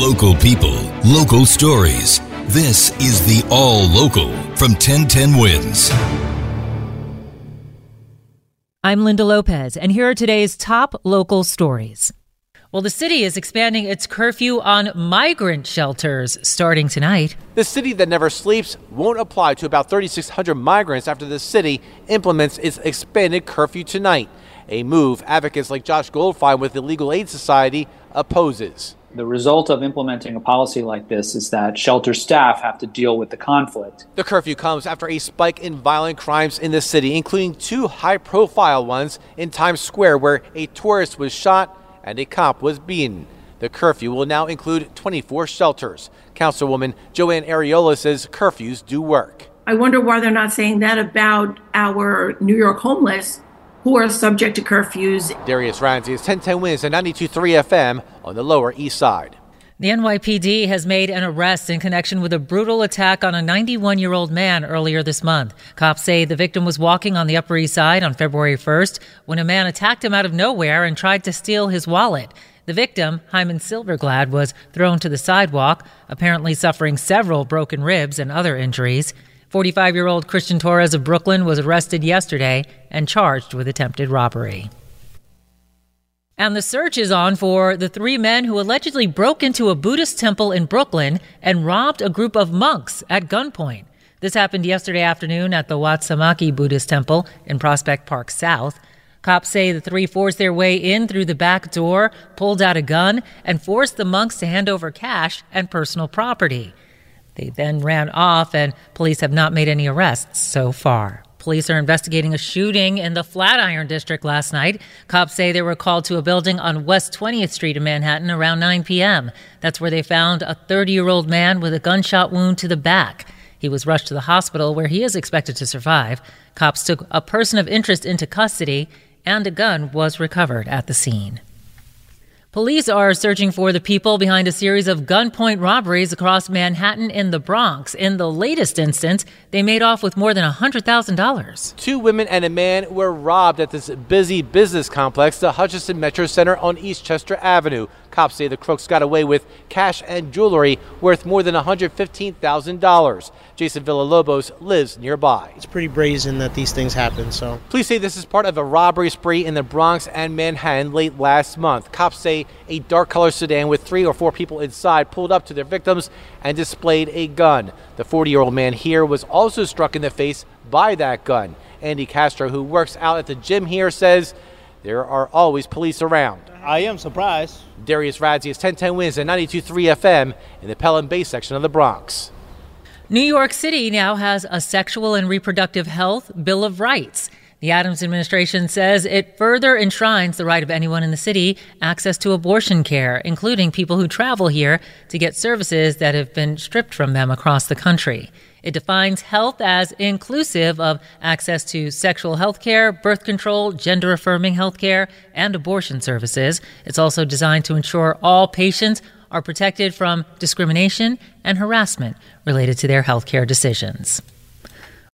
Local people, local stories. This is the All Local from 1010 Wins. I'm Linda Lopez, and here are today's top local stories. Well, the city is expanding its curfew on migrant shelters starting tonight. The city that never sleeps won't apply to about 3,600 migrants after the city implements its expanded curfew tonight, a move advocates like Josh Goldfein with the Legal Aid Society opposes. The result of implementing a policy like this is that shelter staff have to deal with the conflict. The curfew comes after a spike in violent crimes in the city, including two high profile ones in Times Square where a tourist was shot and a cop was beaten. The curfew will now include 24 shelters. Councilwoman Joann Ariola says curfews do work. I wonder why they're not saying that about our New York homeless who are subject to curfews. Darius Radzius 1010 Wins and 92.3 FM on the Lower East Side. The NYPD has made an arrest in connection with a brutal attack on a 91 year old man earlier this month. Cops say the victim was walking on the Upper East Side on February 1st when a man attacked him out of nowhere and tried to steal his wallet. The victim, Hyman Silverglad, was thrown to the sidewalk, apparently suffering several broken ribs and other injuries. 45 year old Christian Torres of Brooklyn was arrested yesterday and charged with attempted robbery. And the search is on for the three men who allegedly broke into a Buddhist temple in Brooklyn and robbed a group of monks at gunpoint. This happened yesterday afternoon at the Wat Samaki Buddhist Temple in Prospect Park South. Cops say the three forced their way in through the back door, pulled out a gun, and forced the monks to hand over cash and personal property. They then ran off, and police have not made any arrests so far. Police are investigating a shooting in the Flatiron District last night. Cops say they were called to a building on West 20th Street in Manhattan around 9 p.m. That's where they found a 30 year old man with a gunshot wound to the back. He was rushed to the hospital where he is expected to survive. Cops took a person of interest into custody, and a gun was recovered at the scene. Police are searching for the people behind a series of gunpoint robberies across Manhattan and the Bronx. In the latest instance, they made off with more than $100,000. Two women and a man were robbed at this busy business complex, the Hutchinson Metro Center on Eastchester Avenue. Cops say the crooks got away with cash and jewelry worth more than $115,000. Jason Villalobos lives nearby. It's pretty brazen that these things happen, so. Police say this is part of a robbery spree in the Bronx and Manhattan late last month. Cops say a dark colored sedan with three or four people inside pulled up to their victims and displayed a gun. The 40 year old man here was also struck in the face by that gun. Andy Castro, who works out at the gym here, says there are always police around. I am surprised. Darius Radzius 1010 Wins and 92.3 FM in the Pelham Bay section of the Bronx. New York City now has a sexual and reproductive health Bill of Rights. The Adams administration says it further enshrines the right of anyone in the city access to abortion care, including people who travel here to get services that have been stripped from them across the country. It defines health as inclusive of access to sexual health care, birth control, gender affirming health care, and abortion services. It's also designed to ensure all patients are protected from discrimination and harassment related to their health care decisions.